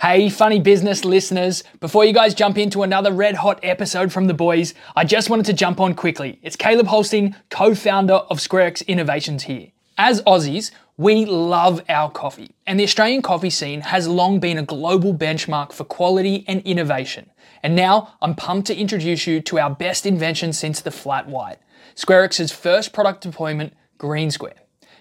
Hey, funny business listeners. Before you guys jump into another red hot episode from the boys, I just wanted to jump on quickly. It's Caleb Holstein, co founder of SquareX Innovations here. As Aussies, we love our coffee, and the Australian coffee scene has long been a global benchmark for quality and innovation. And now I'm pumped to introduce you to our best invention since the flat white SquareX's first product deployment, Green Square.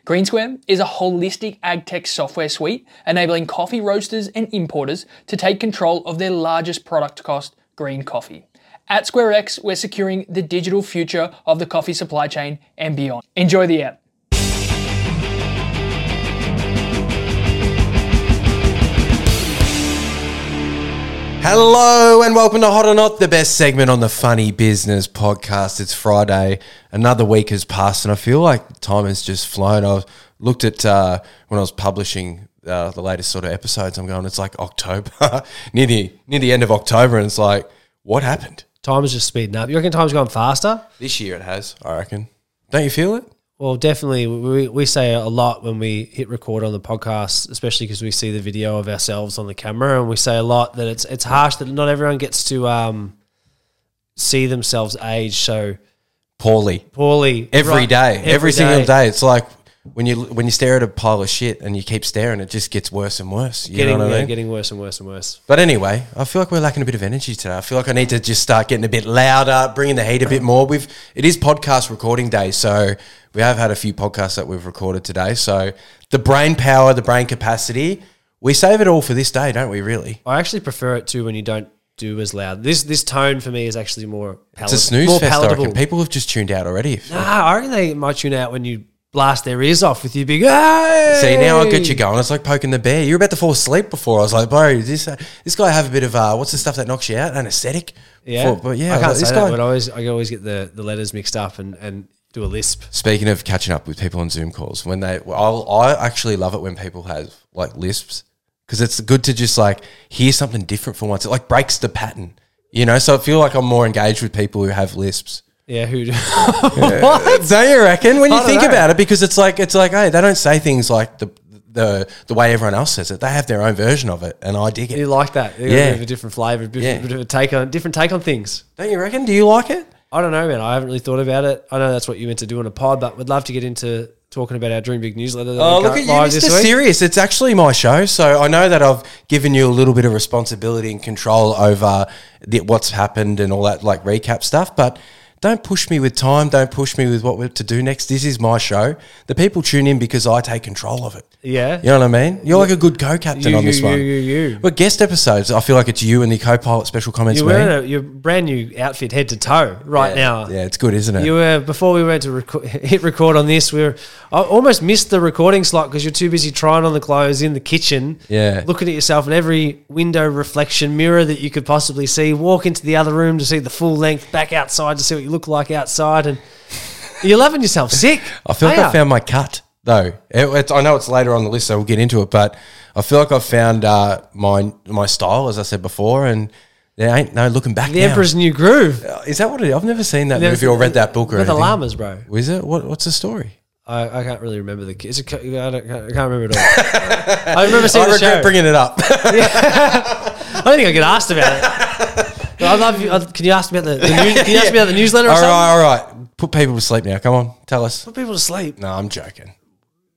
Green Square is a holistic ag tech software suite enabling coffee roasters and importers to take control of their largest product cost, green coffee. At SquareX, we're securing the digital future of the coffee supply chain and beyond. Enjoy the app. Hello and welcome to Hot or Not, the best segment on the Funny Business podcast. It's Friday. Another week has passed, and I feel like time has just flown. I looked at uh, when I was publishing uh, the latest sort of episodes. I'm going, it's like October, near the near the end of October, and it's like, what happened Time is just speeding up. You reckon time's gone faster? this year? It has, I reckon. Don't you feel it? Well, definitely. We, we say a lot when we hit record on the podcast, especially because we see the video of ourselves on the camera, and we say a lot that it's it's harsh that not everyone gets to um, see themselves age so Poorly poorly every Right. day, every, single day. It's like when you when you stare at a pile of shit and you keep staring, it just gets worse and worse. You Getting, know what I mean? getting worse and worse and worse. But anyway, I feel like we're lacking a bit of energy today. I feel like I need to just start getting a bit louder, bringing the heat a bit more. We've it is podcast recording day, so we have had a few podcasts that we've recorded today. So the brain power, the brain capacity, we save it all for this day, don't we? Really, I actually prefer it too when you don't do as loud. This this tone for me is actually more it's a snooze more fest. I palatable. reckon people have just tuned out already. Nah, I reckon they might tune out when you blast their ears off with your big. Hey! See now I get you going. It's like poking the bear. You're about to fall asleep before. I was like, bro, this uh, this guy have a bit of uh, what's the stuff that knocks you out? Anesthetic. Yeah, For- but yeah, I can't like, say this that. guy- But I always, I always get the, the letters mixed up and, and do a lisp. Speaking of catching up with people on Zoom calls, when they, I'll, I actually love it when people have like lisps because it's good to just like hear something different for once. It like breaks the pattern, you know. So I feel like I'm more engaged with people who have lisps. Yeah, who? What? Don't you reckon? When you I think know. about it, because it's like it's like hey, they don't say things like the the the way everyone else says it. They have their own version of it, and I dig it. you like that? Got Yeah. a, bit of a different flavor, a bit, Yeah. bit of a take on different take on things. Don't you reckon? Do you like it? I don't know, man. I haven't really thought about it. I know that's what you meant to do on a pod, but we'd love to get into talking about our Dream Big newsletter. That Oh, we look at you, live Mr. this week. Serious. It's actually my show, so I know that I've given you a little bit of responsibility and control over the, what's happened and all that like recap stuff. But don't push me with time. Don't push me with what we're to do next. This is my show. The people tune in because I take control of it. Yeah, You know what I mean? You're like a good co-captain on this you, one. you, you, you. But guest episodes, I feel like it's you and the co-pilot special comments. You're me. wearing your brand new outfit, head to toe, right now. Yeah, it's good, isn't it? You were before we went to hit record on this. We were I almost missed the recording slot because you're too busy trying on the clothes in the kitchen. Yeah. looking at yourself in every window reflection mirror that you could possibly see. Walk into the other room to see the full length. Back outside to see what you look like outside, and you're loving yourself sick. I feel like I found my cut though. It, it's, I know it's later on the list, so we'll get into it. But I feel like I've found uh, my my style, as I said before, and there ain't no looking back. the now. Emperor's New Groove. is that what it is? I've never seen that Never- movie or read that book or With the anything. llamas, bro. Is it? What, what's the story? I, I can't really remember the. Co- I, don't, I can't remember it all. I remember seeing I the show. bringing it up. I don't think I get asked about it. I love you. uh, Can you ask me about the, the news, Can you ask me about the newsletter or all something? right, all right. Put people to sleep now. Come on, tell us. Put people to sleep. No, I'm joking.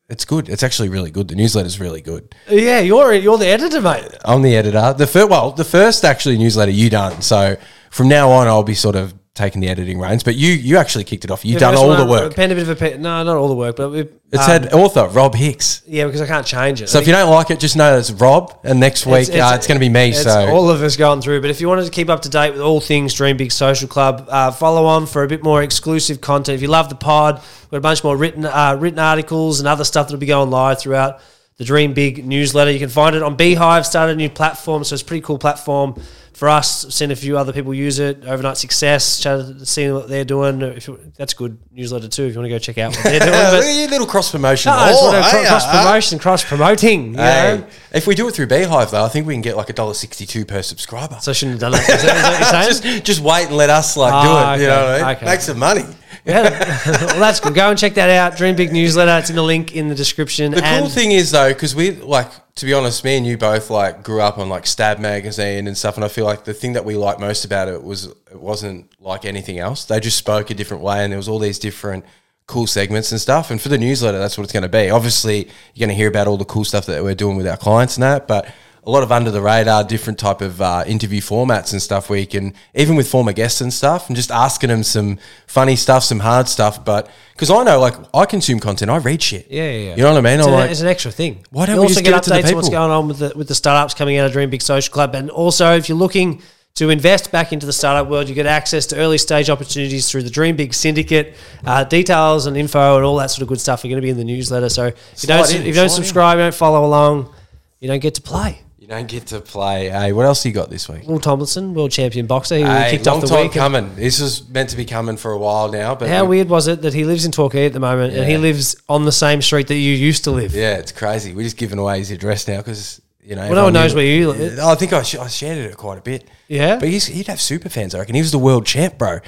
It's good. It's actually really good. The newsletter's really good. Yeah, you're you're the editor, mate. I'm the editor. The first, well, the first actually newsletter you done. So from now on, I'll be sort of taking the editing reins. But you, you actually kicked it off. You've done all the work. I a bit of a pen. No, not all the work, but we, It um, said author Rob Hicks. yeah, because I can't change it. So if you don't like it, just know it's Rob, and next week uh, it's, going to be me. It's So all of us going through. But if you wanted to keep up to date with all things Dream Big Social Club, uh, follow on for a bit more exclusive content. If you love the pod, we've got a bunch more written uh, written articles and other stuff that'll be going live throughout the Dream Big newsletter. You can find it on beehiiv. Started a new platform, so it's a pretty cool platform for us. Seen a few other people use it. Overnight Success, chatted, seeing what they're doing. If you, that's a good newsletter too. If you want to go check out what they're doing. look at your little cross promotion. no, Oh, hey, cro- cross promotion, cross promoting. Hey. If we do it through beehiiv, though, I think we can get like a dollar sixty-two per subscriber. So I shouldn't have done that. Is that, is that what you're saying? just, just wait and let us like Ah, do it. You know what I mean? okay. Make some money. Yeah. well, that's good. Go and check that out. Dream Big newsletter. It's in the link in the description. The and cool thing is though, because we like to be honest, me and you both like grew up on like Stab magazine and stuff, and I feel like the thing that we liked most about it was it wasn't like anything else. They just spoke a different way, and there was all these different cool segments and stuff. And for the newsletter, that's what it's going to be. Obviously, you're going to hear about all the cool stuff that we're doing with our clients and that, but a lot of under the radar, different type of uh, interview formats and stuff where you can, even with former guests and stuff, and just asking them some funny stuff, some hard stuff. But because I know, like, I consume content, I read shit. Yeah, yeah, yeah. You know what I mean? It's, an, like, it's an extra thing. Why don't you we also just get give it to the updates on what's going on with the with the startups coming out of Dream Big Social Club, and also if you're looking to invest back into the startup world, you get access to early stage opportunities through the Dream Big Syndicate. Uh, details and info and all that sort of good stuff are going to be in the newsletter. So if you don't, in, if you don't in. subscribe, you don't follow along, you don't get to play. You don't get to play. Hey, what else you got this week? Will Tomlinson, world champion boxer, he Hey, kicked long off the time week. coming. This was meant to be coming for a while now, but How we- weird was it that he lives in Torquay at the moment and he lives on the same street that you used to live? Yeah, it's crazy. We're just giving away his address now because you know. Well, no one knows where you live. I think I, sh- I shared it quite a bit. Yeah? but he's, he'd have super fans. I reckon he was the world champ, bro.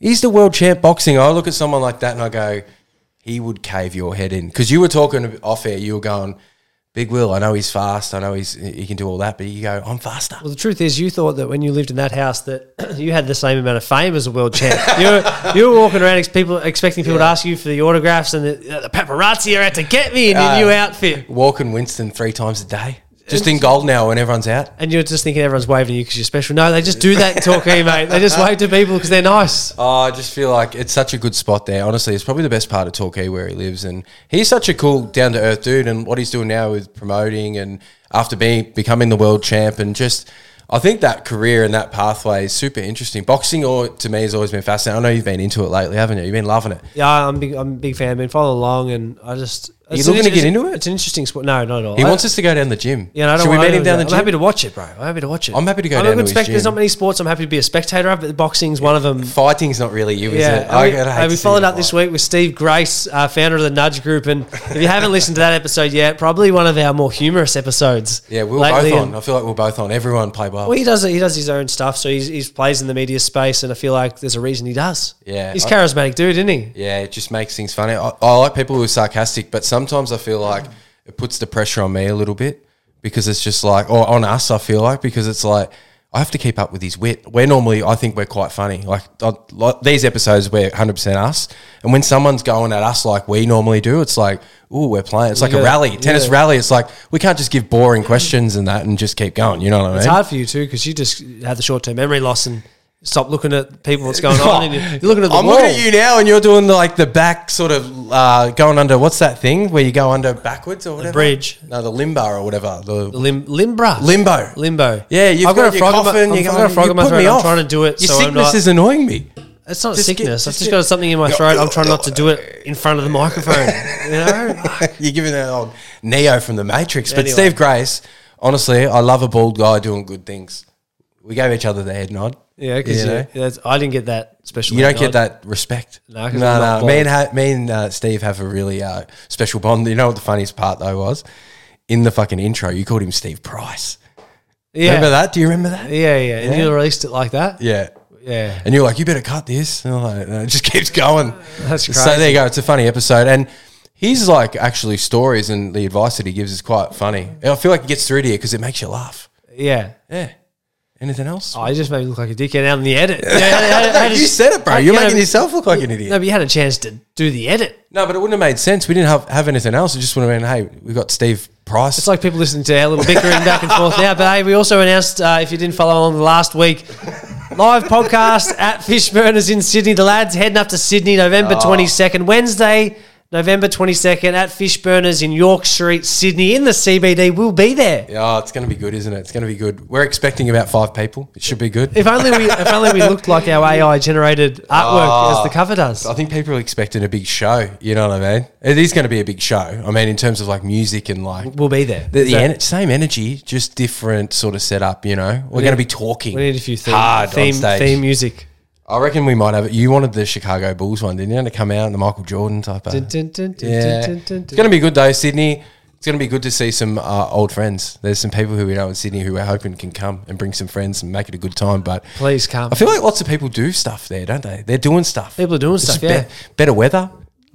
He's the world champ boxing. I look at someone like that and I go, he would cave your head in because you were talking off air. You were going, Big Will. I know he's fast. I know he's he can do all that, but you go, I'm faster. Well, the truth is, you thought that when you lived in that house that you had the same amount of fame as a world champ. you, were, you were walking around ex- people expecting people to ask you for the autographs, and the, the paparazzi are out to get me in your Uh, new outfit. Walking Winston three times a day, just in gold now when everyone's out. And you're just thinking everyone's waving at you because you're special. No, they just do that in Torquay, mate. They just wave to people because they're nice. Oh, I just feel like it's such a good spot there. Honestly, it's probably the best part of Torquay where he lives, and he's such a cool, down to earth dude. And what he's doing now with promoting, and after being becoming the world champ, and just I think that career and that pathway is super interesting. Boxing, or to me, has always been fascinating. I know you've been into it lately, haven't you? You've been loving it. Yeah, I'm big. I'm a big fan. I've been following along, and I just. You it's an looking to get into it? It's an interesting sport. No, not at all. He I- wants us to go down the gym. Yeah, no, I don't Should we want- meet I him don't- down the I'm gym? happy to watch it, bro. I'm happy to watch it. I'm happy to go I'm down to good his spec- There's gym. not many sports I'm happy to be a spectator of, but boxing's one of them. Fighting's not really you, is it? and we, I'd hate and we followed you up this week with Steve Grace, uh, founder of the Nudge Group, and if you haven't listened to that episode yet, probably one of our more humorous episodes. Yeah, we we're lately, both and- on. I feel like we're both on. Everyone play well. Well, he does he does his own stuff, so he's, he plays in the media space, and I feel like there's a reason he does. Yeah, he's I- charismatic dude, isn't he? Yeah, it just makes things funny. I, I like people who are sarcastic, but sometimes I feel like it puts the pressure on me a little bit because it's just like, or on us, I feel like, because it's like, I have to keep up with his wit. We're normally, I think we're quite funny. Like, like these episodes, we're 100% us. And when someone's going at us like we normally do, it's like, ooh, we're playing. It's like a rally, tennis yeah. rally. It's like, we can't just give boring questions and that and just keep going. You know what I mean? It's hard for you too because you just have the short term memory loss and stop looking at people what's going on, and you're, you're looking at the I'm wall. looking at you now, and you're doing the, like the back sort of uh, going under. What's that thing where you go under backwards or whatever? bridge. No, the limbo or whatever. The The lim, limbra. limbo. Limbo. Yeah, you've I've got, got, a frog in my, coffin. I've you're got going, a frog you in my put throat. me I'm off. trying to do it. Your so I'm sickness not, is annoying me. It's not a just get- sickness. I've just just get- got something in my throat. I'm trying not to do it in front of the microphone. You know? You're giving that old Neo from the Matrix. But Anyway. Steve Grace, honestly, I love a bald guy doing good things. We gave each other the head nod. Yeah, because You know? I didn't get that special. You don't nod. get that respect. No, No, no. Me and, ha- me and uh, Steve have a really uh, special bond. You know what the funniest part though was? In the fucking intro, you called him Steve Price. Yeah. Remember that? Do you remember that? Yeah, yeah. And you released it like that. Yeah. Yeah. And you're like, you better cut this. And like, no, it just keeps going. That's crazy. So there you go. It's a funny episode. And his like actually stories and the advice that he gives is quite funny. I feel like it gets through to you because it makes you laugh. Yeah. Yeah. Anything else? Oh, you just made me look like a dickhead out in the edit. Yeah, how- how- how you did- said it, bro. how- You're yeah, making no, yourself look like an idiot. No, but you had a chance to do the edit. No, but it wouldn't have made sense. We didn't have, have anything else. It just would have been, hey, we've got Steve Price. It's like people listening to our little bickering back and forth now. But hey, we also announced, uh, if you didn't follow along last week, live podcast at Fishburners in Sydney. The lads heading up to Sydney November 22nd, Wednesday, November 22nd at Fishburners in York Street, Sydney, in the CBD. We'll be there. oh, it's going to be good, isn't it? It's going to be good. We're expecting about five people. It should be good. If only we, if only we looked like our AI generated artwork ah, as the cover does. I think people are expecting a big show. You know what I mean? It is going to be a big show. I mean, in terms of like music and like We'll be there. the, the So- en- same energy, just different sort of setup. You know, we're going to be talking. We need a few theme, hard theme, theme music. I reckon we might have it. You wanted the Chicago Bulls one, didn't you? To come out, the Michael Jordan type. Of, Dun, dun, dun, dun, yeah, dun, dun, dun, it's going to be a good though. Sydney. It's going to be good to see some uh, old friends. There's some people who we know in Sydney who we're hoping can come and bring some friends and make it a good time. But Please come. I feel like lots of people do stuff there, don't they? They're doing stuff. People are doing It's stuff, just yeah. be- better weather.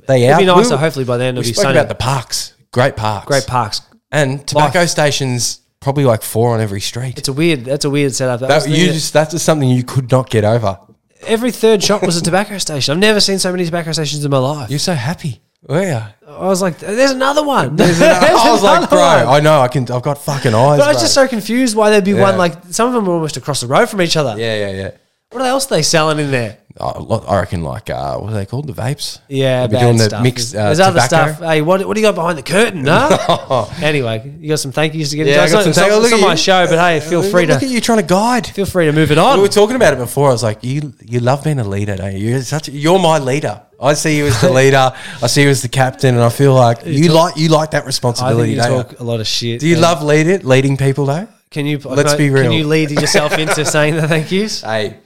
They It'll out. be nicer. We- hopefully by then We it'll be spoke sunny. about the parks. Great parks. Great parks. And tobacco stations, probably like four on every street. It's a weird. That's a weird setup. That That, was the you just that's just something you could not get over. Every third shop was a tobacco station. I've never seen so many tobacco stations in my life. You're so happy. Were you? I was like, "There's another one." I was like, bro, one. I know I can. I've got fucking eyes. But I was bro. just so confused why there'd be Yeah. one like some of them were almost across the road from each other. yeah, yeah, yeah. What else are they selling in there? I, reckon like uh, what are they called? The vapes. Yeah, They'll be doing the stuff. mixed, uh, There's other tobacco. stuff. Hey, what, what do you got behind the curtain? Huh? anyway, you got some thank yous to get Yeah, into. I got some it's not- thank- it's look at my you. show, but hey, feel free Look to at you trying to guide. feel free to move it on. We were talking about it before. I was like, you you love being a leader, don't you? You're such. You're my leader. I see you as the leader. I see you as the captain, and I feel like you like you like that I responsibility. think you don't talk you? a lot of shit. Do you and love lead it, leading people though? Can you? Let's can, be real. Can you lead yourself into saying the thank yous? Hey,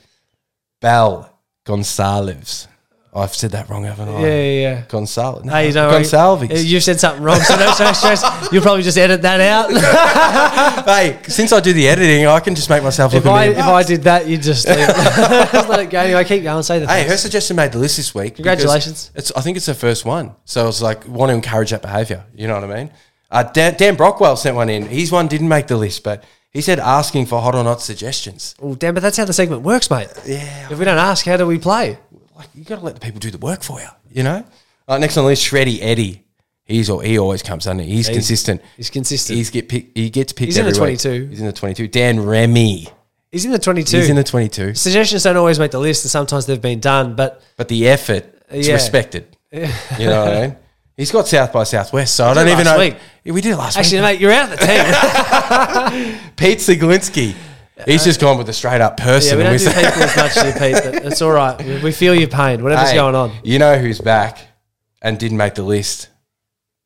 Bal Gonsalves. I've said that wrong, haven't I? Yeah, yeah, yeah. Gonsalves. No, Hey, don't worry. Gonsalves. You've said something wrong, so no stress. You'll probably just edit that out. hey, since I do the editing, I can just make myself look if a I if. I did that, you just, just let it go. Anyway, I keep going. And say the Hey, her suggestion made the list this week. Congratulations. It's I think it's her first one, so I was like want to encourage that behaviour. You know what I mean? Uh, Dan, Dan Brockwell sent one in. His one didn't make the list, but he said asking for hot or not suggestions. Oh, damn! But that's how the segment works, mate. Yeah, If we don't ask, how do we play? like you got to let the people do the work for you. You know. Uh, next on the list, Shreddy Eddie. He's al- he always comes under. He's, consistent. He's consistent. He's get pick, he gets picked. He's in the 22. He's in the twenty-two. Dan Remy. He's in the twenty-two. He's in the twenty-two. Suggestions don't always make the list, and sometimes they've been done. But But the effort is Yeah. respected. You know what I mean? He's got South by Southwest, so I don't even know. week. We did it last actually, week. Actually, mate, you're out of the team. Pete Siglinski. He's uh, just gone with a straight up person. yeah, we don't do people as much as you, Pete. But it's all right. We- feel your pain. Whatever's Hey, going on. You know who's back and didn't make the list?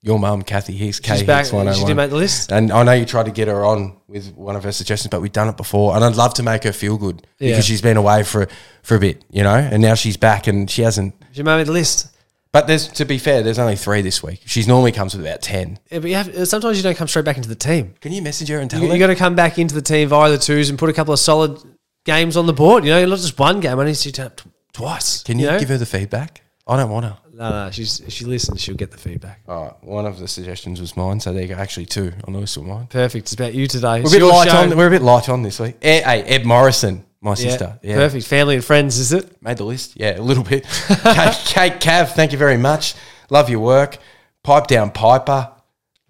Your mum, Kathy Hicks. K She's back. Hicks 101. She did oh make the list. And I know you tried to get her on with one of her suggestions, but we've done it before. And I'd love to make her feel good Yeah. because she's been away for for a bit, you know, and now she's back and she hasn't. She made the list. But there's to be fair, there's only three this week. She normally comes with about ten. Yeah, but you have, sometimes you don't come straight back into the team. Can you message her and tell You, her? you got to come back into the team via the twos and put a couple of solid games on the board. You know, not just one game. I need to tw- twice. Can you, know? give her the feedback? I don't want her. No, no. She's she listens, she'll get the feedback. All right, one of the suggestions was mine, so there you go. Actually, two on the were mine. Perfect. It's about you today. We're a bit light show. on. We're a bit light on this week. Eh, Hey, Ed Morrison, my sister. Yeah, Perfect. Family and friends, is it? made the list. Yeah, a little bit. Kate, Kate Cav, thank you very much. Love your work. Pipe down, Piper.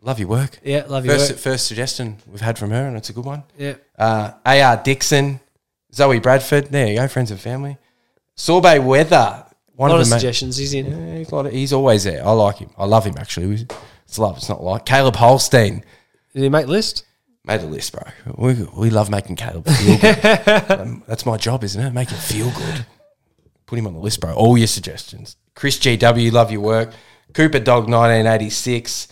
Love your work. Yeah, love your First, work. first suggestion we've had from her, and it's a good one. Yeah. Uh, AR Dixon, Zoe Bradford. There you go, friends and family. Sorbet Weather. A One lot of of the ma- suggestions. He's in. Yeah, he's, a lot of- he's always there. I like him. I love him actually. It's love. It's not like Caleb Holstein Did he make list? Made the list, bro. We, we love making Caleb feel good. um, that's my job, isn't it? Make him feel good. Put him on the list, bro. All your suggestions. Chris GW, love your work. Cooper Dog 1986.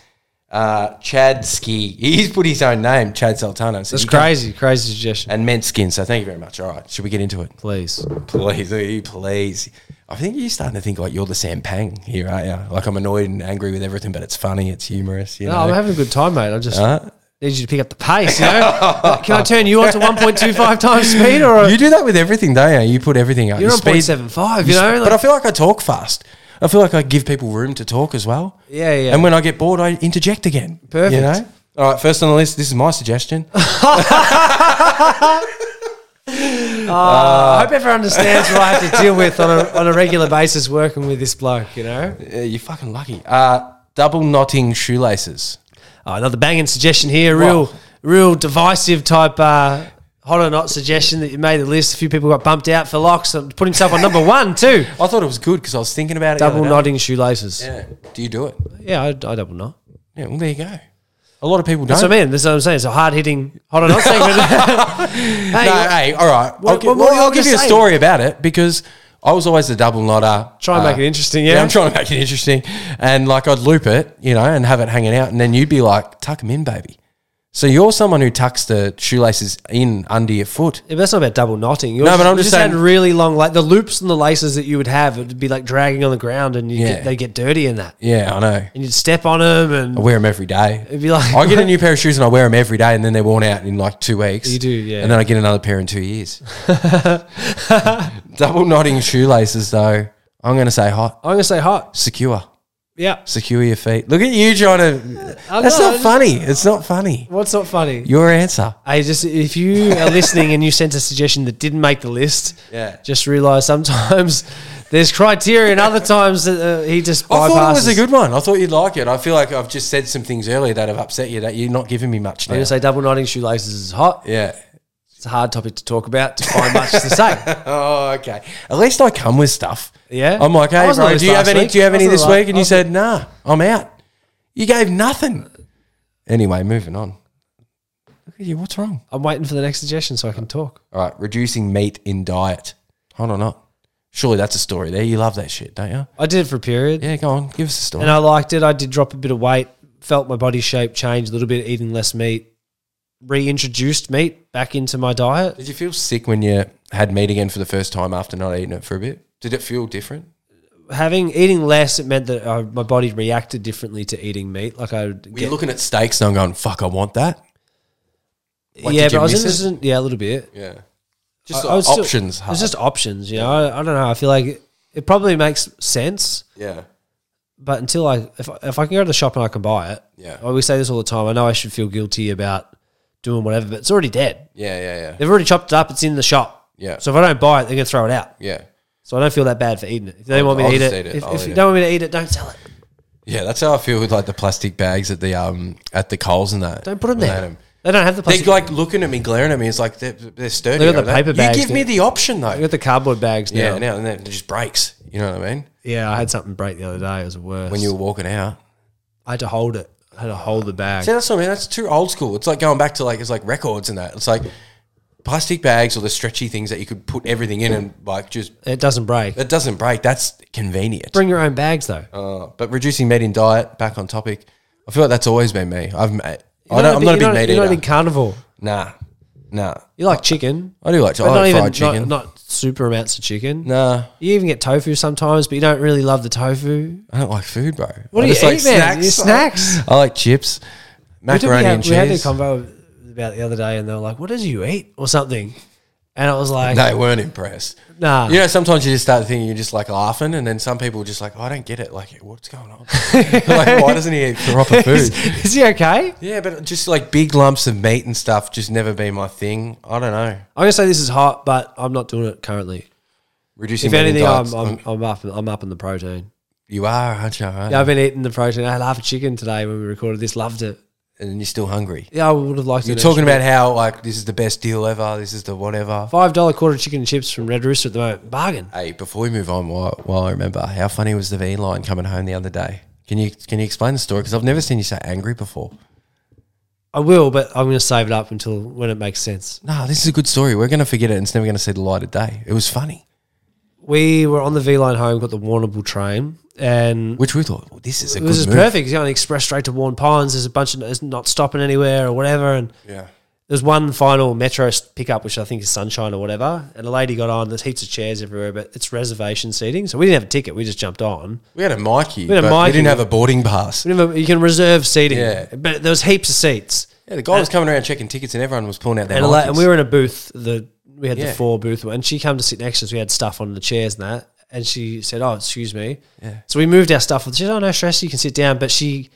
Uh, Chad Ski. He's put his own name, Chad Sultana. So That's can- crazy. Crazy suggestion. And Mint Skin. So thank you very much. All right. Should we get into it? Please. Please, please. I think you're starting to think like you're the Sam Pang here, aren't you? Like I'm annoyed and angry with everything, but it's funny, it's humorous. You No, know? I'm having a good time, mate. I just Huh? Need you to pick up the pace. You know, can I turn you on to 1.25 times speed, or you do that with everything, don't you? You put everything up. you're on speed- 0.75? You know, but I feel like I talk fast. I feel like I give people room to talk as well. yeah, yeah. And when I get bored, I interject again. Perfect. You know? All right, first on the list, this is my suggestion. I hope everyone understands what I have to deal with on a, on a regular basis working with this bloke. You know, Uh, you're fucking lucky. Uh, double knotting shoelaces. Oh, another banging suggestion here. Real, real divisive type. Uh, Hot or not suggestion that you made the list. A few people got bumped out for locks. and Put himself on number one too. I thought it was good because I was thinking about it. Double knotting shoelaces. Yeah, Yeah. Do you do it? I, I double knot. Yeah, well, there you go. A lot of people don't. That's what I mean. That's what I'm saying. It's a hard hitting hot or not segment. hey, No, hey, all right. I'll, What- what- well, what are you I'll give you a story about it because I was always the double knotter. Try and Uh, make it interesting. Yeah, Yeah, I'm trying to make it interesting. And like I'd loop it, you know, and have it hanging out. And then you'd be like, tuck them in, baby. So you're someone who tucks the shoelaces in under your foot. Yeah, but that's not about double knotting. Yours, No, but I'm you just had saying- really long, like the loops and the laces that you would have, it'd be like dragging on the ground, and you Yeah. get, they get dirty in that, Yeah, I know. and you'd step on them, and I wear them every day. it'd be like I get a new pair of shoes and I wear them every day, and then they're worn out in like two weeks. You do, yeah. And then I get another pair in two years. Double knotting shoelaces, though. I'm going to say hot, I'm gonna say hot. secure, Yeah, secure your feet. Look at you trying to. That's not just- funny. It's not funny. what's not funny? Your answer. I just if you are listening and you sent a suggestion that didn't make the list, Yeah. just realize sometimes there's criteria, and other times that uh, he just bypasses. I thought it was a good one. I thought you'd like it. I feel like I've just said some things earlier that have upset you that you're not giving me much Now. I'm gonna say double knotting shoelaces is hot. yeah. A hard topic to talk about to find much to say. Oh, okay. At least I come with stuff. Yeah, I'm like, hey, bro, do you have last any? week. Do you have any this the week? And you said, nah, I'm out. You gave nothing. Anyway, moving on. Look at you. What's wrong? I'm waiting for the next suggestion so I can talk. All right, reducing meat in diet. Hold on, not. Surely that's a story there. You love that shit, don't you? I did it for a period, Yeah, go on. Give us a story. and I liked it. I did drop a bit of weight, felt my body shape change a little bit, eating less meat, reintroduced meat back into my diet. Did you feel sick when you had meat again for the first time after not eating it for a bit? Did it feel different? Having eating less, it meant that uh, my body reacted differently to eating meat. Like I Were you looking at steaks and I'm going, fuck, I want that? Like, yeah, but I was interested. Yeah, a little bit. Yeah. Just I- I was still- options. It's just options, you know. I, I don't know. I feel like it, it probably makes sense, yeah. but until I, if, I- if I can go to the shop and I can buy it, Yeah. I always say this all the time. I know I should feel guilty about doing whatever, but it's already dead. Yeah, yeah, yeah. They've already chopped it up. It's in the shop. Yeah. So if I don't buy it, they're gonna throw it out. Yeah. So I don't feel that bad for eating it. If they I'll- want me I'll to eat just it, eat it. if, I'll if eat you it. don't want me to eat it, don't sell it. Yeah, that's how I feel with like the plastic bags at the um at the Coles and that. Don't put them When they there. 'em. They don't have the They're plastic. like looking at me, glaring at me. It's like they're, they're sturdy. They got the they? paper bags, You give me the option though. I got the cardboard bags now. yeah, now and then it just breaks. You know what I mean? Yeah, I had something break the other day. It was worse. When you were walking out. I had to hold it. I had to hold the bag. See, that's what I mean. That's too old school. It's like going back to like it's like records and that. It's like plastic bags or the stretchy things that you could put everything in and like just It doesn't break. it doesn't break. That's convenient. Bring your own bags though. Uh, but reducing meat in diet. Back on topic. I feel like that's always been me. I've I You're don't, I'm not a big meat You're not eater. big carnivore. Nah, nah. You like chicken, I do like, chicken. I not like even fried chicken. Not, not super amounts of chicken. nah, You even get tofu sometimes, but you don't really love the tofu. I don't like food, bro. What I do you eat, like man? Snacks. I like chips, macaroni we had, and we had a convo about the other day, and they were like, "What does you eat?" or something, and it was like, they weren't impressed. "Nah." You know, sometimes you just start thinking you're just like laughing, and then some people are just like, oh, I don't get it. Like, what's going on? like, why doesn't he eat proper food? is, is he okay? yeah, but just like big lumps of meat and stuff, just never been my thing. I don't know. I'm gonna say this is hot, but I'm not doing it currently. Reducing If anything, I'm, I'm, um, I'm up. I'm up in the protein. you are, aren't you? Yeah, I've been eating the protein. I had half a chicken today when we recorded this. Loved it. And you're still hungry. Yeah, I would have liked. To. You're talking about how like this is the best deal ever. This is the whatever. five dollar quarter chicken and chips from Red Rooster at the moment. Bargain. Hey, before we move on, while, while I remember, how funny was the V/Line coming home the other day? Can you can you explain the story? Because I've never seen you so angry before. I will, but I'm going to save it up until when it makes sense. No, this is a good story. We're going to forget it and it's never going to see the light of day. It was funny. We were on the V/Line home, got the Warrnambool train, and Which we thought, well, this is a it good was move. perfect. You're on the express straight to Waurn Ponds. There's a bunch of it's not stopping anywhere or whatever, and Yeah. there's one final metro pickup, which I think is Sunshine or whatever. And a lady got on. There's heaps of chairs everywhere, but it's reservation seating, so we didn't have a ticket. We just jumped on. We had a Myki, We had a but we didn't have a boarding pass. We didn't have a- you can reserve seating, Yeah. but there was heaps of seats. Yeah, the guy was coming around checking tickets and everyone was pulling out their And, a la- and we were in a booth. The we had Yeah. the four booth, and she came to sit next to us. We had stuff on the chairs and that, and she said, "Oh, excuse me." Yeah. So we moved our stuff. She said, "Oh, no stress. You can sit down." But she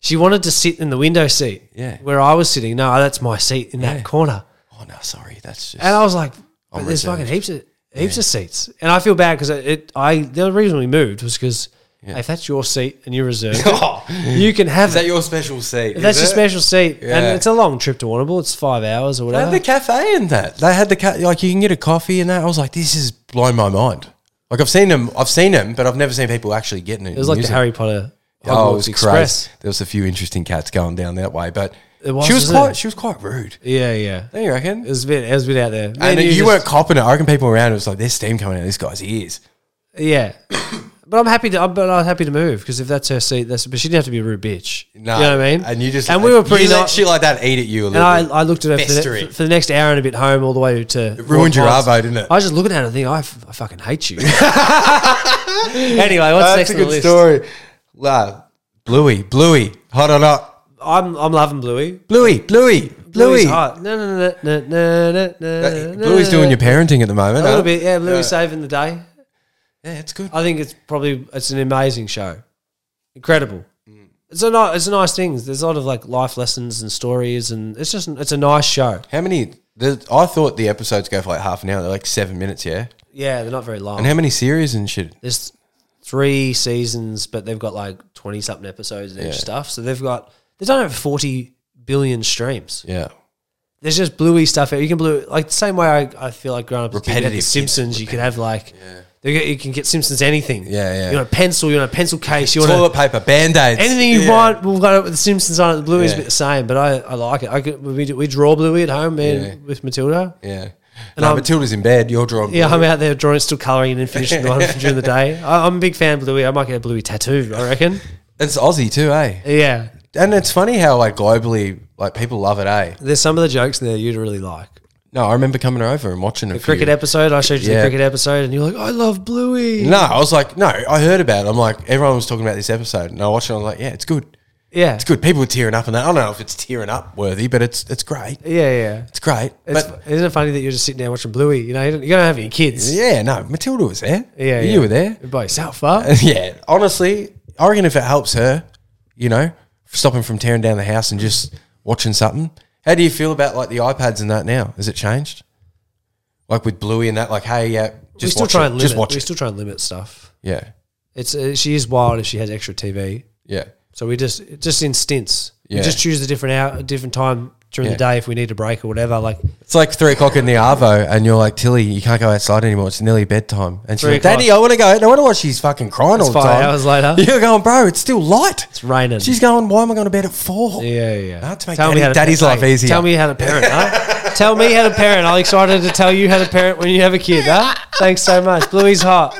she wanted to sit in the window seat, Yeah. where I was sitting. No, that's my seat in Yeah. that corner. Oh, no, sorry. That's just. And I was like, but "There's reserved. fucking heaps of heaps of seats." And I feel bad because it, it. I the reason we moved was because Yeah. if that's your seat and you reserved, it, Oh, you can have is it. that your special seat? If that's your it? special seat, Yeah. and it's a long trip to Warrnambool. It's five hours or They had whatever. the cafe and that. They had the ca- like you can get a coffee and that. I was like, this is blowing my mind. Like I've seen them, I've seen them, but I've never seen people actually getting it. It was like the Harry Potter Oh, it was Express. crazy. There was a few interesting cats going down that way, but It was, she was quite it? she was quite rude. Yeah, yeah. Don't you reckon? It was a bit. It was a bit out there. Me and you, just- weren't copping it. I reckon people around it was like, there's steam coming out of this guy's ears. Yeah, But I'm happy to. I'm, but I'm happy to move because if that's her seat, that's. But she didn't have to be a rude bitch. No, you know what I mean? And you just and we were pretty. You let Not, shit like that eat at you a and little I, bit. I looked at her for the, for the next hour and a bit home, all the way to. It ruined your arvo, didn't it? I was just looking at her and thinking, I, f- I fucking hate you. anyway, what's That's next a on the good list? story. La, Bluey, Bluey, hot or not? I'm I'm loving Bluey. Bluey, Bluey, Bluey. Bluey's hot. No, no, no, no, no, no, no. Bluey's doing your parenting at the moment. a little huh? bit. Yeah, Bluey's saving the day. Yeah, it's good. I think it's probably it's an amazing show, incredible. Mm. It's a nice, it's a nice thing. There's a lot of like life lessons and stories, and it's just it's a nice show. How many? The, I thought the episodes go for like half an hour. They're like seven minutes, yeah. Yeah, they're not very long. And how many series and shit? There's three seasons, but they've got like twenty something episodes and Yeah. stuff. So they've got they've done over forty billion streams. Yeah, There's just bluey stuff. You can blue like the same way I, I feel like growing up as a kid, you had the Repetitive, Simpsons. You could have like get, you can get Simpsons anything. Yeah, yeah. You want a pencil, you want a pencil case, you want toilet paper, band aids, anything you want. We've got it with the Simpsons on it. The Bluey's Yeah. a bit the same, but I, I like it. I could, we, do- we draw Bluey at home, man, Yeah. with Matilda. Yeah. And no, I'm- Matilda's in bed. You're drawing. Yeah, I'm out there drawing, still colouring and finishing one during the day. I, I'm a big fan of Bluey. I might get a Bluey tattoo. I reckon. It's Aussie too, eh? Yeah, And it's funny how like globally, like people love it, eh? there's some of the jokes in there you'd really like. No, I remember coming over and watching a The few. cricket episode. I showed you Yeah. the cricket episode, and you're like, "I love Bluey." No, I was like, no, I heard about it. I'm like, everyone was talking about this episode, and I watched it. I was like, yeah, it's good. Yeah, It's good. People were tearing up and that. I don't know if it's tearing up worthy, but it's it's great. yeah, yeah. It's great. It's, but isn't it funny that you're just sitting there watching Bluey? You know, you don't, you don't have any kids. yeah, no, Matilda was there. yeah, you yeah. were there. by yourself, huh? yeah, honestly, I reckon if it helps her, you know, stopping from tearing down the house and just watching something. How do you feel about like the iPads and that now? Has it changed? Like with Bluey and that, like, hey, yeah, just we still watch try it. and limit. Just watch we it. still try and limit stuff. Yeah, It's uh, she is wild if she has extra TV. yeah, So we just just in stints. Yeah. We just choose a different hour, a different time during Yeah. the day if we need a break or whatever. Like It's like three o'clock in the arvo, and you're like, Tilly, you can't go outside anymore. It's nearly bedtime. And she's like, Daddy. I want to go. I want to watch. She's fucking crying all the five time. hours later. You're going, bro. It's still light. it's raining. She's going. Why am I going to bed at four? yeah, yeah. Ah, to make daddy- daddy's pa- life hey, easier. Tell me how to parent, huh? tell me how to parent. I'm excited to tell you how to parent when you have a kid, huh? Thanks so much. Bluey's hot.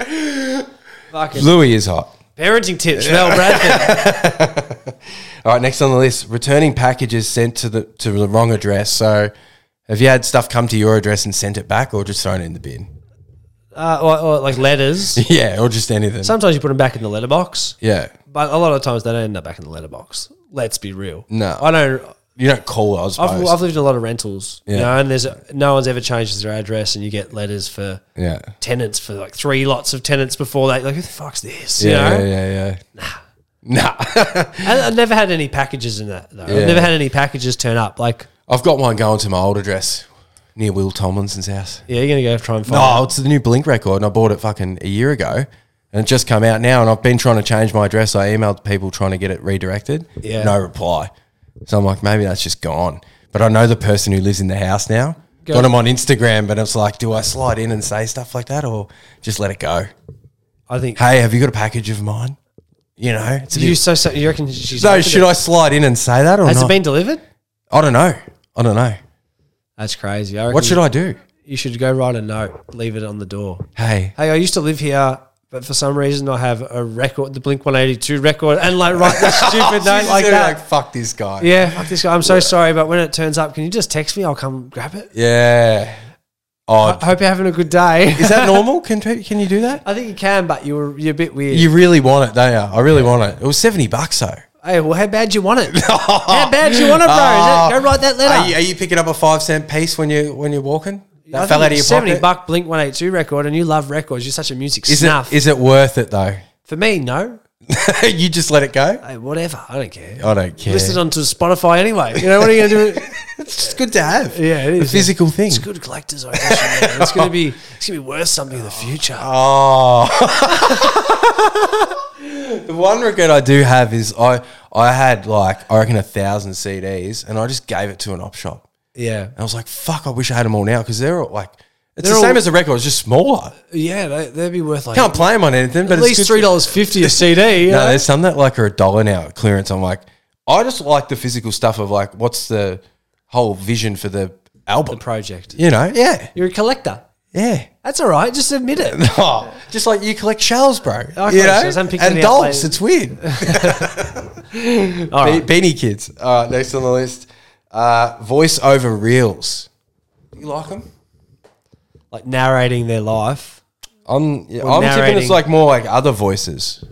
Fucking Louis is hot. parenting tips, Mel Bradford. All right, next on the list: returning packages sent to the to the wrong address. So, have you had stuff come to your address and sent it back, or just thrown it in the bin? Uh, or, or like letters. Yeah, or just anything. Sometimes you put them back in the letterbox, yeah, but a lot of times they don't end up back in the letterbox. Let's be real. No. I don't. you don't call. I was. I've, I've lived in a lot of rentals, you Yeah. know, and there's no one's ever changed their address, and you get letters for yeah. tenants for like three lots of tenants before they like who the fuck's this? Yeah, you know? yeah, yeah, yeah. Nah. I've never had any packages in that though. Yeah. I've never had any packages turn up. Like, I've got one going to my old address near Will Tomlinson's house. yeah, you're gonna go try and find. It. No, it. it's the new Blink record, and I bought it fucking a year ago, and it just come out now. And I've been trying to change my address. I emailed people trying to get it redirected. Yeah. no reply. So I'm like, maybe that's just gone. But I know the person who lives in the house now. Go- Got him on Instagram, but it's like, do I slide in and say stuff like that, or just let it go? I think. Hey, have you got a package of mine? You know, it's a you so, so you reckon she's so should I slide in and say that or not? Has not? it been delivered? I don't know. I don't know. That's crazy. I What should I do? You should go write a note, leave it on the door. Hey, Hey, I used to live here, but for some reason I have a record, the Blink 182 record, and like write the stupid note like that. Like fuck this guy. yeah, fuck this guy. I'm so sorry, but when it turns up, can you just text me? I'll come grab it. Yeah. I Oh, hope you're having a good day. is that normal? Can can you do that? I think you can, but you were you're a bit weird. You really want it, don't you? I really want it. It was seventy bucks though. hey, well, how bad do you want it? how bad do you want it, bro? Oh. Go write that letter. Are you, are you picking up a five cent piece when you when you're walking? I That think fell out of your 70 pocket. buck Blink 182 record, and you love records. You're such a music Is snuff. it is it worth it though? For me, no. you just let it go. Hey, whatever. I don't care. I don't care. Listen onto Spotify anyway. You know what are you going to do? It's just good to have. Yeah, it a is. physical thing. It's a good collector's man. It's going to be it's going to be worth something in the oh. future. Oh. the one regret I do have is I I had like I reckon a thousand CDs and I just gave it to an op shop. Yeah, And I was like, fuck, I wish I had them all now because they're all like, it's They're the same all- as a record, it's just smaller. yeah, they, they'd be worth like Can't play them on anything, but at it's least good three dollars fifty a CD. You No, know? there's some that like are a dollar now at clearance. I'm like, I just like the physical stuff of like, what's the whole vision for the album? project. You know, yeah, You're a collector. Yeah. That's all right. Just admit it. Oh, just like you collect shells, bro. I you know? shells. And up dolls. It's weird. All right. Be- Beanie Kids. All right, next on the list. Uh, voice over reels. You like them? Like narrating their life, I'm, yeah, Or I'm thinking narrating. it's like more like other voices.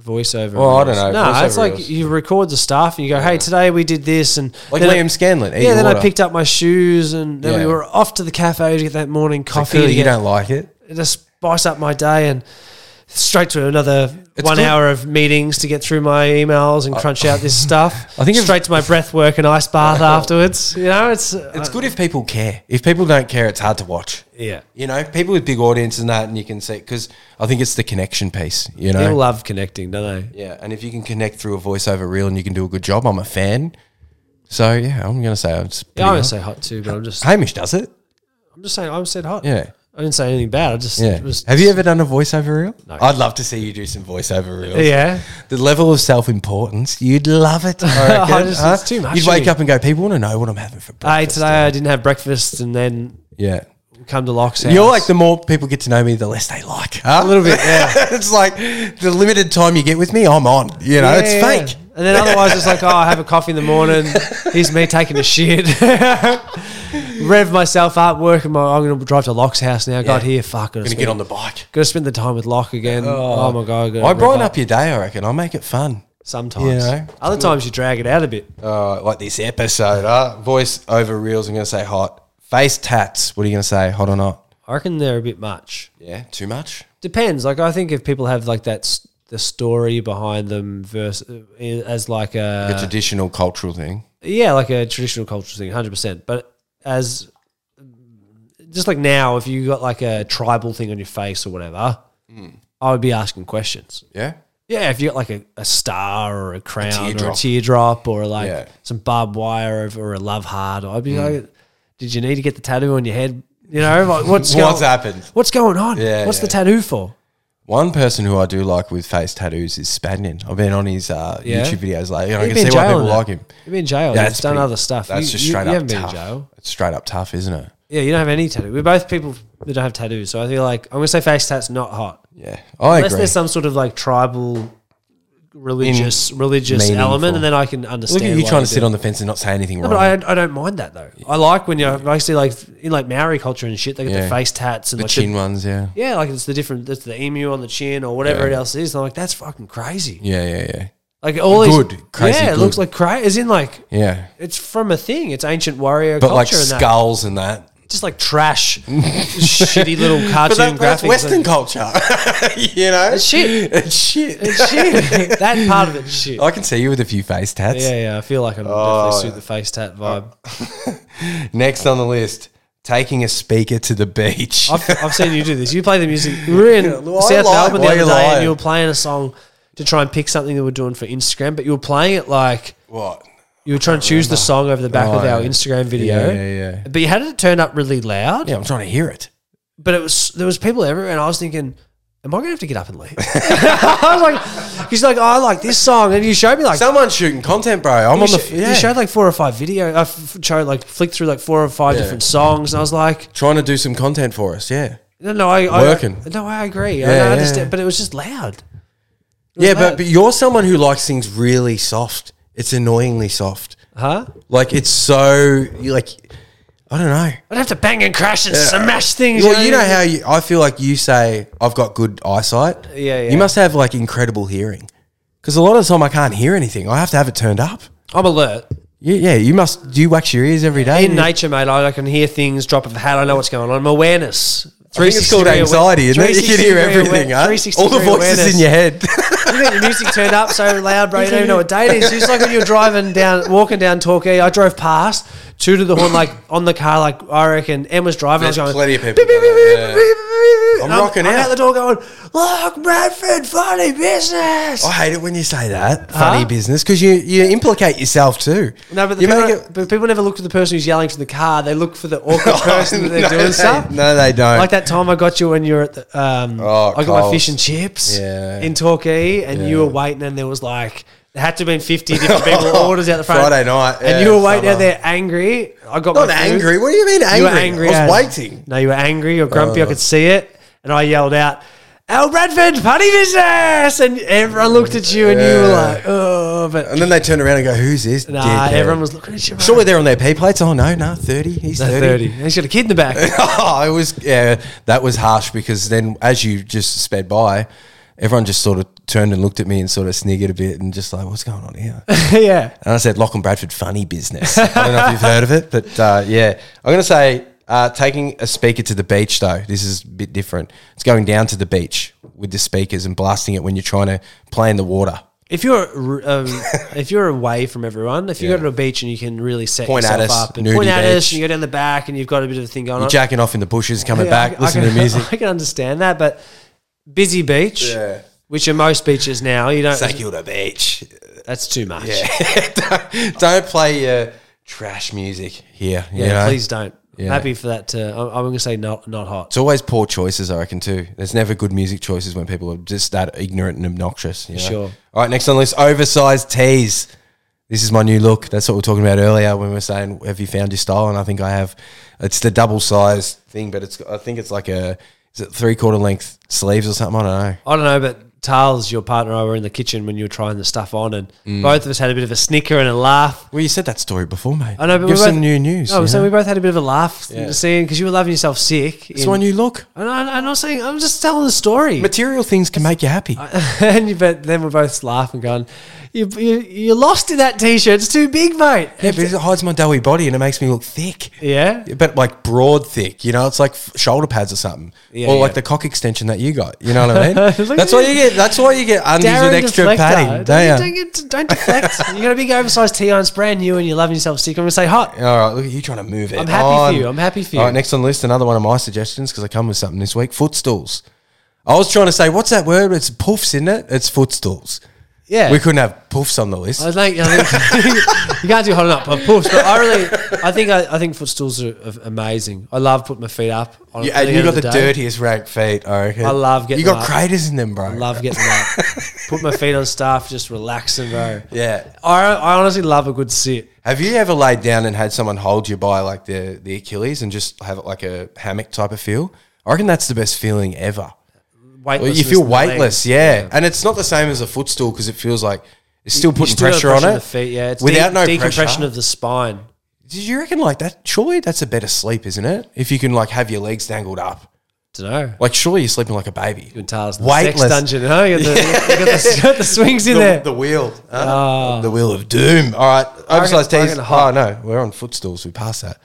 voiceover. Well, I don't know. No, Voiceover it's like reels. you record the stuff and you go, "Hey, today we did this," and Like then I- Liam Scanlon. Yeah, then I picked up my shoes and then we Yeah. were off to the cafe to get that morning coffee. clearly you get- don't like it. to spice up my day and straight to another It's one good. hour of meetings to get through my emails and crunch out this stuff. I think straight to my breath work and ice bath afterwards. You know, it's It's uh, good if people care. If people don't care, it's hard to watch. yeah. You know, people with big audiences and that, and you can see because I think it's the connection piece. You know, People love connecting, don't they? yeah. And if you can connect through a voiceover reel and you can do a good job, I'm a fan. So yeah, I'm gonna say it's. Yeah, I'm gonna say hot too, but I'm just Hamish does it. I'm just saying I'm said hot. Yeah, I didn't say anything bad. I just yeah. was Have you ever done a voiceover reel? No. I'd love to see you do some voiceover reels. Yeah. The level of self importance, you'd love it. I reckon, I just- it's too much You'd wake up and go, people want to know what I'm having for Hey, breakfast. today I didn't have breakfast and then yeah. come to Locks. house. You're like the more people get to know me, the less they like. A little bit, yeah. it's like the limited time you get with me, I'm on. You know, it's Yeah, yeah. fake. And then otherwise it's like, oh, I have a coffee in the morning. Here's me taking a shit. Rev myself up, working my I'm gonna drive to Lach's house now. Got here, fuck I'm gonna get on the bike. gotta spend the time with Locke again. Oh, my god, I brighten up your day, I reckon. I'll make it fun. sometimes. You know? Other times you drag it out a bit. Uh, like this episode, uh, voice over reels, I'm gonna say hot. Face tats, what are you gonna say? Hot or not? I reckon they're a bit much. Yeah, too much? Depends. Like I think if people have like that the story behind them versus as like a a traditional cultural thing. yeah, like a traditional cultural thing, hundred percent. But as just like now, if you got like a tribal thing on your face or whatever, Hmm. I would be asking questions. Yeah? Yeah, if you got like a, a star or a crown or a teardrop. or like Yeah. Some barbed wire or, or a love heart, I'd be like, did you need to get the tattoo on your head? You know, like what's What's going, happened? What's going on? Yeah, what's the tattoo for? One person who I do like with face tattoos is Spanion. I've been on his uh, Yeah? YouTube videos lately, and I You've can been see why people like him. You've been in jail. Yeah, You've that's done pretty- other stuff. That's You- just you- straight you up haven't been in tough. jail. It's straight up tough, isn't it? Yeah, you don't have any tattoo. We're both people that don't have tattoos, so I feel like I'm gonna say face tats not hot Yeah, I unless agree. there's some sort of like tribal, religious, religious meaningful. element, and then I can understand. Look at you why trying they to do sit it. on the fence and not say anything No, wrong. but I, I don't mind that though. I like when you're I see like in like Maori culture and shit, they get Yeah. the face tats and the like chin ones, yeah. yeah, like it's the different, it's the emu on the chin or whatever it else is. And I'm like, that's fucking crazy. Yeah, yeah, yeah. Like all Good, these, crazy yeah, it good. looks like crazy. As in like Yeah. it's from a thing. It's ancient warrior But like culture and that. skulls and that. Just like trash, shitty little But cartoon that, that's. Western culture. you know? It's shit. It's shit. It's shit. that part of it's shit. I can see you with a few face tats. Yeah, yeah. I feel like I'm Oh. definitely suit the face tat vibe. Next on the list, taking a speaker to the beach. I've, I've seen you do this. You play the music. We were in Yeah, South lie? Melbourne the Why other day, lying? and you were playing a song to try and pick something that we're doing for Instagram, but you were playing it like what? You were trying to choose the oh, song over the back Oh, of our. Instagram video. Yeah, yeah, yeah. But you had it turned up really loud. Yeah, I'm trying to hear it. But it was there was people everywhere, and I was thinking. Am I gonna have to get up and leave? I was like, he's like, oh, I like this song, and you showed me like Someone's shooting content, bro. I'm you, on the. sh- yeah. you showed like four or five video. I f- showed like flicked through like four or five Yeah. different songs, and I was like, trying to do some content for us. Yeah. no, no, I, I Working. no, I agree. Yeah, I, yeah. understand, but it was just loud. Yeah, but, but you're someone who likes things really soft. It's annoyingly soft. huh? Like it's so like. I don't know. I'd have to bang and crash and smash things. Well, you know how you, I feel like you say I've got good eyesight. Yeah, yeah. You must have like incredible hearing, because a lot of the time I can't hear anything. I have to have it turned up. I'm alert. Yeah, yeah. You must. Do you wax your ears every day? In nature, mate, I, I can hear things, drop of a hat. I know what's going on. I'm awareness. I think it's called 360 anxiety, isn't it? You can hear everything, huh? All the voices awareness. in your head. You got your music turned up so loud, bro. You don't even know what day it is. It's like when you're driving down, walking down Torquay. I drove past, two to the horn like on the car, like I reckon. Em was driving. There's I was going. plenty of people beep, beep, beep, that, beep, beep, beep. I'm And rocking I'm out. out the door going, look, Bradford, funny business. I hate it when you say that. Funny business, because you you implicate yourself too. No, but, the you people, make it. but people never look for the person who's yelling from the car. They look for the awkward person that they're no, doing they, stuff. No, they don't. Like that time I got you when you were at the, um, Oh, I got my fish and chips Yeah. in Torquay and you were waiting and there was like There had to have been 50 different people oh, orders out the front. Friday night, And you were waiting summer. out there angry. I got Not angry. What do you mean angry? You were angry. I was as- waiting. No, you were angry or grumpy. I oh. could see it. And I yelled out, Al Bradford, funny business. And everyone looked at you and you were like, oh, but And then they turned around and go, "Who's this?" nah, dickhead?" everyone was looking at you. Surely they're on their P plates. Oh no, no, thirty. He's No, 30. 30. He's got a kid in the back. oh, it was yeah, that was harsh because then as you just sped by, everyone just sort of turned and looked at me and sort of sniggered a bit and just like, what's going on here? yeah. And I said, Lock and Bradford, funny business. I don't know if you've heard of it, but uh, yeah, I'm gonna say uh, taking a speaker to the beach though. This is a bit different. It's going down to the beach with the speakers and blasting it when you're trying to play in the water. If you're um, if you're away from everyone, if you Yeah. go to a beach and you can really set Point at yourself us, up and nudie point at us, beach. and you go down the back and you've got a bit of a thing going You're on. jacking off in the bushes, coming Yeah, back, I listening can- to music. I can understand that, but busy beach, Yeah. Which are most beaches now, you don't. St Kilda Beach. That's too much. don't, don't play uh, trash music here. you Yeah, know? please don't. Yeah. happy for that. To, I'm, I'm going to say not not hot. It's always poor choices, I reckon, too. There's never good music choices when people are just that ignorant and obnoxious. You know? Sure. All right, next on the list, oversized tees. This is my new look. That's what we are talking about earlier when we were saying, "Have you found your style?" And I think I have. It's the double sized thing, but it's. I think it's like a. Is it three quarter length sleeves or something? I don't know. I don't know, but Tales, your partner, and I were in the kitchen when you were trying the stuff on, and Mm. both of us had a bit of a snicker and a laugh. Well, you said that story before, mate. I know, but give we some both- new news. No, you so we both had a bit of a laugh Yeah. seeing because you were loving yourself sick. it's in- my new look. And I, I'm not saying I'm just telling the story. Material things can make you happy. and you, but then we're both laughing, going, "You you you're lost in that t-shirt. It's too big, mate." yeah, but it hides my doughy body and it makes me look thick. Yeah. but like broad thick, you know, it's like f- shoulder pads or something, Yeah, or like the cock extension that you got. You know what I mean? That's why you. you get. That's why you get undies with extra deflector. padding, Don't, don't you? don't, get, don't deflect. you got a big oversized tee on, it's brand new, and you're loving yourself sick. I'm gonna say hot. All right, look at you trying to move it. I'm happy on. for you. I'm happy for you. All right, next on the list, another one of my suggestions because I come with something this week: footstools. I was trying to say, what's that word? It's poofs, isn't it? It's footstools. Yeah. We couldn't have poofs on the list. I think, I think you can't do hot enough of course, but I really, I think, I, I think footstools are, are amazing. I love putting my feet up. On, You, and you got of the dirtiest rank feet, I reckon. I love getting You got up. craters in them, bro. I love getting up. Put my feet on stuff, just relaxing, bro. Yeah. I, I honestly love a good sit. Have you ever laid down and had someone hold you by like the, the Achilles and just have it like a hammock type of feel? I reckon that's the best feeling ever. Weightless. you feel weightless, yeah. And it's not the same as a footstool because it feels like it's still putting pressure on it. The feet, yeah. It's without de- no decompression pressure. of the spine. Did you reckon like that? Surely that's a better sleep, isn't it? If you can like have your legs dangled up, Don't know. like surely you're sleeping like a baby. Tales. The Weightless. dungeon, huh? You got the, you got the, you got the swings in the, there. the wheel, huh? Ah. the wheel of doom. All right, oversized tees. Oh no, we're on footstools. We passed that.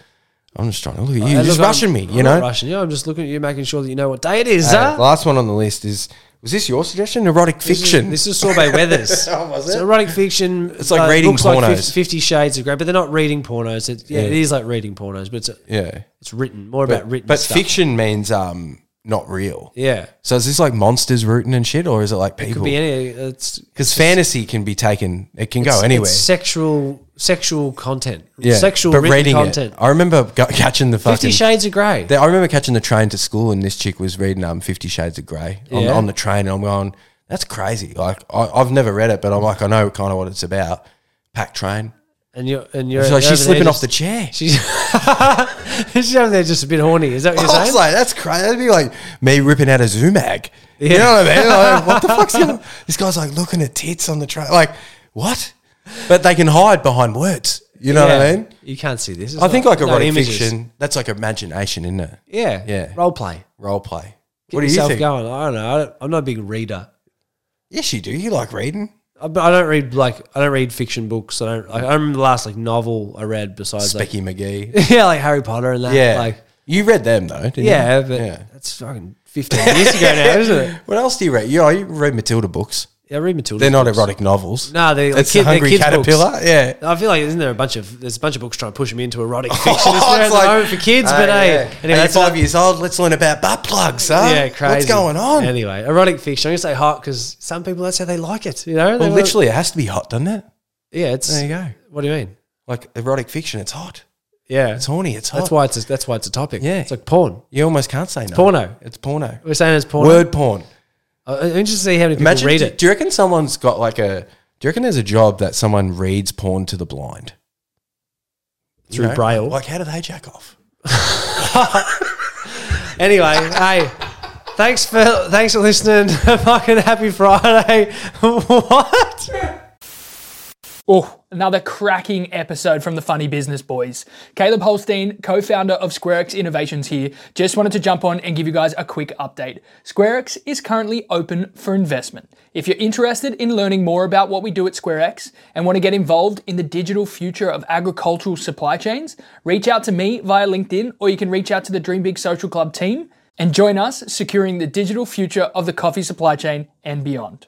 I'm just trying to look at you. Hey, You're just rushing me. You know. rushing you. I'm just looking at you, making sure that you know what day it is, Hey, huh? last one on the list is was this your suggestion? Erotic fiction. This is Sorbet Weathers. Oh, was It's erotic fiction. It's like reading looks like pornos. Fif- Fifty Shades of Grey, but they're not reading pornos. It, yeah, Yeah. it is like reading pornos, but it's yeah, it's written more about written but stuff. fiction means um not real. Yeah, So is this like monsters rooting and shit, or is it like people? It could be any. It's Because fantasy can be taken, it can go anywhere. Sexual sexual content. yeah, sexual but reading content. it. I remember go- catching the fucking. Fifty Shades of Grey. the- I remember catching the train to school, and this chick was reading um Fifty Shades of Grey on, Yeah. on the train, and I'm going, that's crazy. Like I, I've never read it, but I'm like, I know kind of what it's about. Pack train. And you're and you're, She's like, she's over there slipping off the chair. She's she's over there just a bit horny. Is that what you're saying? I was like, that's crazy. That'd be like me ripping out a Zoo mag. You Yeah. know what I mean? Like, what the fuck's going on? This guy's like looking at tits on the train. Like, what? But they can hide behind words. You know what I mean? You can't see this. I think like no erotic images. fiction, that's like imagination, isn't it? Yeah, Yeah. Role play. Role play. Get what do you think? going. I don't know. I don't, I'm not a big reader. Yes, you do. You like reading. I, but I don't read like I don't read fiction books. I don't. Like, I remember the last like novel I read besides like McGee. yeah, like Harry Potter and that. Yeah. like you read them though, didn't yeah, you? but yeah. that's fucking 15 years ago now, isn't it? What else do you read? You know, you read Matilda books. Yeah, I read Matilda. They're not erotic novels. No, they're like it's kid, the they're Hungry kids Caterpillar. Books. Yeah. I feel like isn't there a bunch of there's a bunch of books trying to push me into erotic fiction isn't there, Oh, at it's the moment for kids, oh, but Hey, anyway, that's five years old, let's learn about butt plugs, huh? yeah, crazy. What's going on? Anyway, erotic fiction. I'm gonna say hot because some people that's how they like it. You know, well, literally, it has to be hot, doesn't it? Yeah, it's. There you go. What do you mean? Like erotic fiction, it's hot. Yeah, It's horny. It's hot. that's why it's a, that's why it's a topic. Yeah. it's like porn. you almost can't say no. porno. It's porno. We're saying it's porn. Word porn. Uh, uh, I'm interested to see how many people Imagine. read do, it. do you reckon someone's got like a Do you reckon there's a job that someone reads porn to the blind? You Through Braille. Like, how do they jack off? Anyway, hey, thanks for thanks for listening. Fucking happy Friday. what? Oh, another cracking episode from the Funny Business Boys. Caleb Holstein, co founder of SquareX Innovations, here. Just wanted to jump on and give you guys a quick update. SquareX is currently open for investment. If you're interested in learning more about what we do at SquareX and want to get involved in the digital future of agricultural supply chains, reach out to me via LinkedIn or you can reach out to the Dream Big Social Club team and join us securing the digital future of the coffee supply chain and beyond.